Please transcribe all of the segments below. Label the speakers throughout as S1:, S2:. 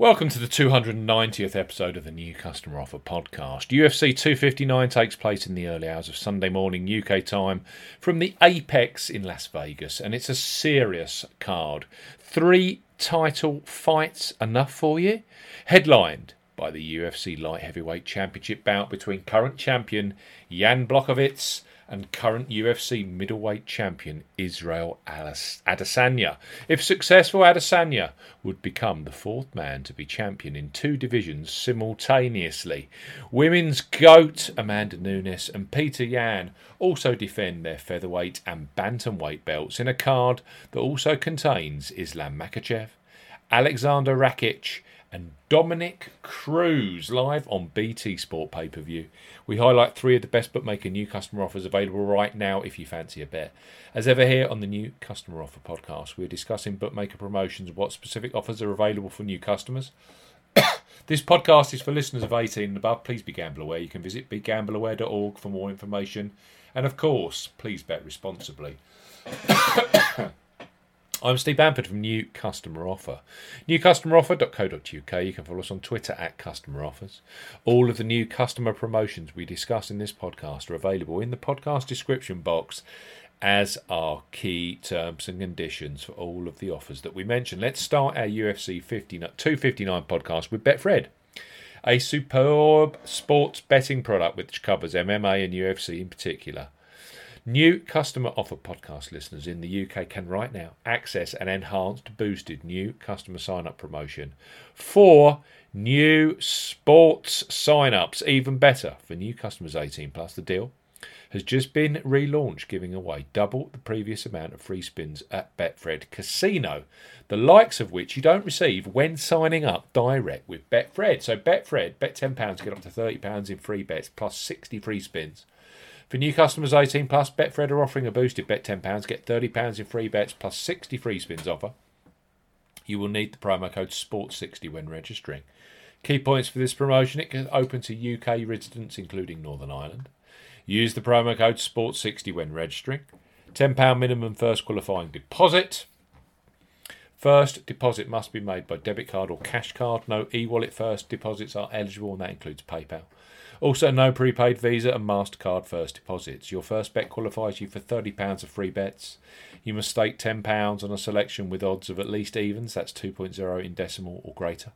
S1: Welcome to the 290th episode of the New Customer Offer podcast. UFC 259 takes place in the early hours of Sunday morning UK time from the Apex in Las Vegas, and it's a serious card. Three title fights enough for you? Headlined by the UFC Light Heavyweight Championship bout between current champion Jan Błachowicz and current UFC middleweight champion Israel Adesanya. If successful, Adesanya would become the fourth man to be champion in two divisions simultaneously. Women's GOAT Amanda Nunes and Peter Yan also defend their featherweight and bantamweight belts in a card that also contains Islam Makhachev, Alexander Rakic, and Dominick Cruz live on BT Sport pay per view. We highlight three of the best bookmaker new customer offers available right now if you fancy a bet. As ever, here on the new customer offer podcast, we're discussing bookmaker promotions, what specific offers are available for new customers. this podcast is for listeners of 18 and above. Please be gamble aware. You can visit begambleaware.org for more information. And of course, please bet responsibly. I'm Steve Bamford from New Customer Offer. NewCustomerOffer.co.uk. You can follow us on Twitter at Customer Offers. All of the new customer promotions we discuss in this podcast are available in the podcast description box, as are key terms and conditions for all of the offers that we mention. Let's start our UFC 59, 259 podcast with Betfred a superb sports betting product which covers MMA and UFC in particular. New customer offer podcast listeners in the UK can right now access an enhanced, boosted new customer sign up promotion for new sports sign ups. Even better for new customers 18 plus. The deal has just been relaunched, giving away double the previous amount of free spins at Betfred Casino, the likes of which you don't receive when signing up direct with Betfred. So, Betfred, bet £10, to get up to £30 in free bets plus 60 free spins. For new customers 18 plus, Betfred are offering a boosted bet £10, get £30 in free bets plus 60 free spins offer. You will need the promo code SPORT60 when registering. Key points for this promotion it is open to UK residents, including Northern Ireland. Use the promo code SPORT60 when registering. £10 minimum first qualifying deposit. First deposit must be made by debit card or cash card. No e wallet first deposits are eligible, and that includes PayPal. Also, no prepaid Visa and MasterCard first deposits. Your first bet qualifies you for £30 of free bets. You must stake £10 on a selection with odds of at least evens, that's 2.0 in decimal or greater.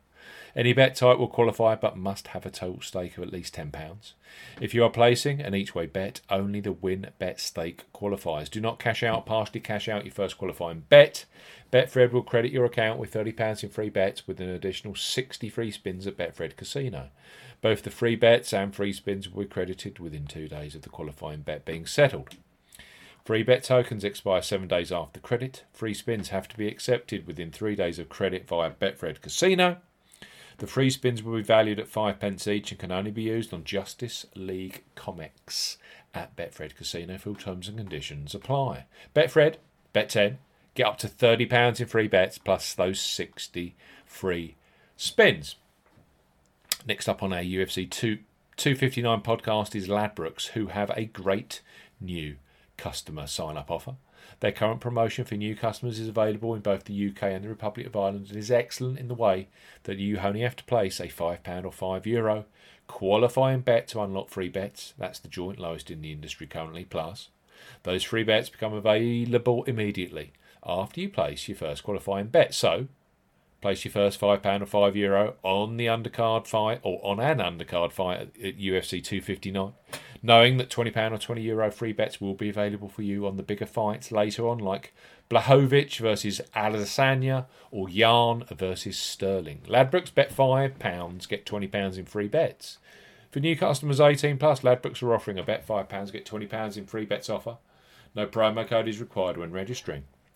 S1: Any bet type will qualify but must have a total stake of at least £10. If you are placing an each way bet, only the win bet stake qualifies. Do not cash out, partially cash out your first qualifying bet. Betfred will credit your account with £30 in free bets with an additional 60 free spins at Betfred Casino. Both the free bets and free spins will be credited within two days of the qualifying bet being settled. Free bet tokens expire seven days after credit. Free spins have to be accepted within three days of credit via Betfred Casino. The free spins will be valued at five pence each and can only be used on Justice League comics at Betfred Casino. Full terms and conditions apply. Betfred, bet 10, get up to £30 in free bets plus those 60 free spins. Next up on our UFC 2, 259 podcast is Ladbrokes, who have a great new customer sign up offer. Their current promotion for new customers is available in both the UK and the Republic of Ireland and is excellent in the way that you only have to place a £5 or €5 Euro qualifying bet to unlock free bets. That's the joint lowest in the industry currently. Plus, those free bets become available immediately after you place your first qualifying bet. So, Place your first £5 or €5 Euro on the undercard fight or on an undercard fight at UFC 259, knowing that £20 or €20 Euro free bets will be available for you on the bigger fights later on, like Błachowicz versus Adesanya or Yan versus Sterling. Ladbrokes bet £5, get £20 in free bets. For new customers 18 plus, Ladbrokes are offering a bet £5, get £20 in free bets offer. No promo code is required when registering.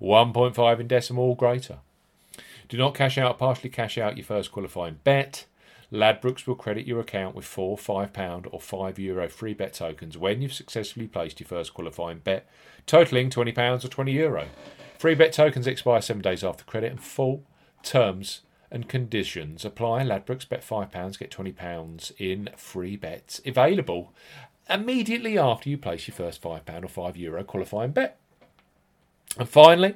S1: 1.5 in decimal or greater. Do not cash out, partially cash out your first qualifying bet. Ladbrokes will credit your account with four £5 or €5 Euro free bet tokens when you've successfully placed your first qualifying bet, totaling £20 or €20. Free bet tokens expire seven days after credit and full terms and conditions apply. Ladbrokes bet £5, get £20 in free bets available immediately after you place your first £5 or €5 Euro qualifying bet. And finally,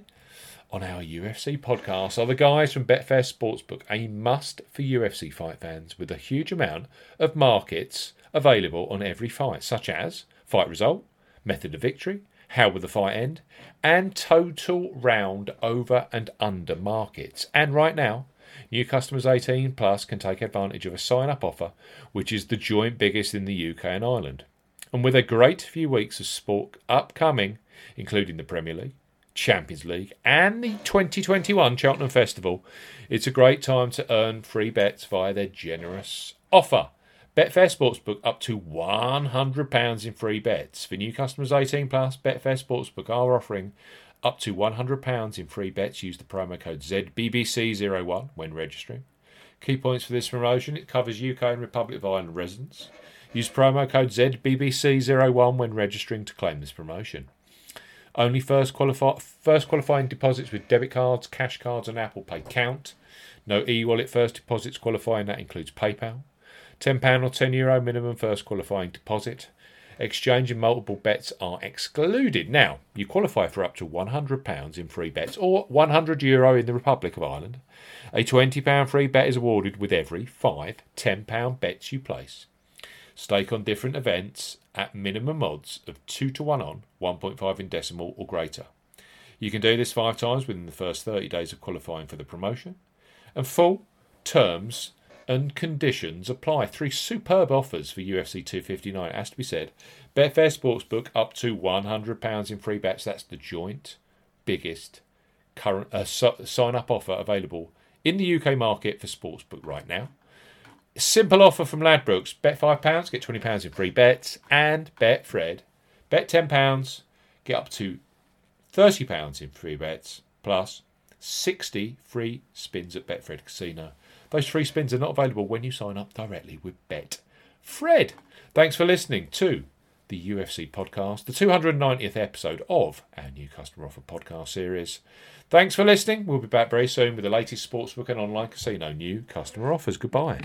S1: on our UFC podcast are the guys from Betfair Sportsbook, a must for UFC fight fans with a huge amount of markets available on every fight, such as fight result, method of victory, how will the fight end, and total round over and under markets. And right now, new customers 18 plus can take advantage of a sign up offer, which is the joint biggest in the UK and Ireland. And with a great few weeks of sport upcoming, including the Premier League, Champions League and the 2021 Cheltenham Festival, it's a great time to earn free bets via their generous offer. Betfair Sportsbook up to £100 in free bets. For new customers 18 plus, Betfair Sportsbook are offering up to £100 in free bets. Use the promo code ZBBC01 when registering. Key points for this promotion it covers UK and Republic of Ireland residents. Use promo code ZBBC01 when registering to claim this promotion. Only first, qualify, first qualifying deposits with debit cards, cash cards, and Apple Pay count. No e wallet first deposits qualifying, that includes PayPal. £10 or €10 Euro minimum first qualifying deposit. Exchange and multiple bets are excluded. Now, you qualify for up to £100 in free bets or €100 Euro in the Republic of Ireland. A £20 free bet is awarded with every five £10 bets you place. Stake on different events at minimum odds of 2 to 1 on, 1.5 in decimal or greater. You can do this five times within the first 30 days of qualifying for the promotion. And full terms and conditions apply. Three superb offers for UFC 259, it has to be said. Betfair Sportsbook up to £100 in free bets. That's the joint biggest current uh, sign up offer available in the UK market for Sportsbook right now. Simple offer from Ladbrokes. Bet £5, get £20 in free bets. And Betfred. Bet £10, get up to £30 in free bets. Plus 60 free spins at Betfred Casino. Those free spins are not available when you sign up directly with Betfred. Thanks for listening to the UFC podcast, the 290th episode of our new customer offer podcast series. Thanks for listening. We'll be back very soon with the latest sportsbook and online casino new customer offers. Goodbye.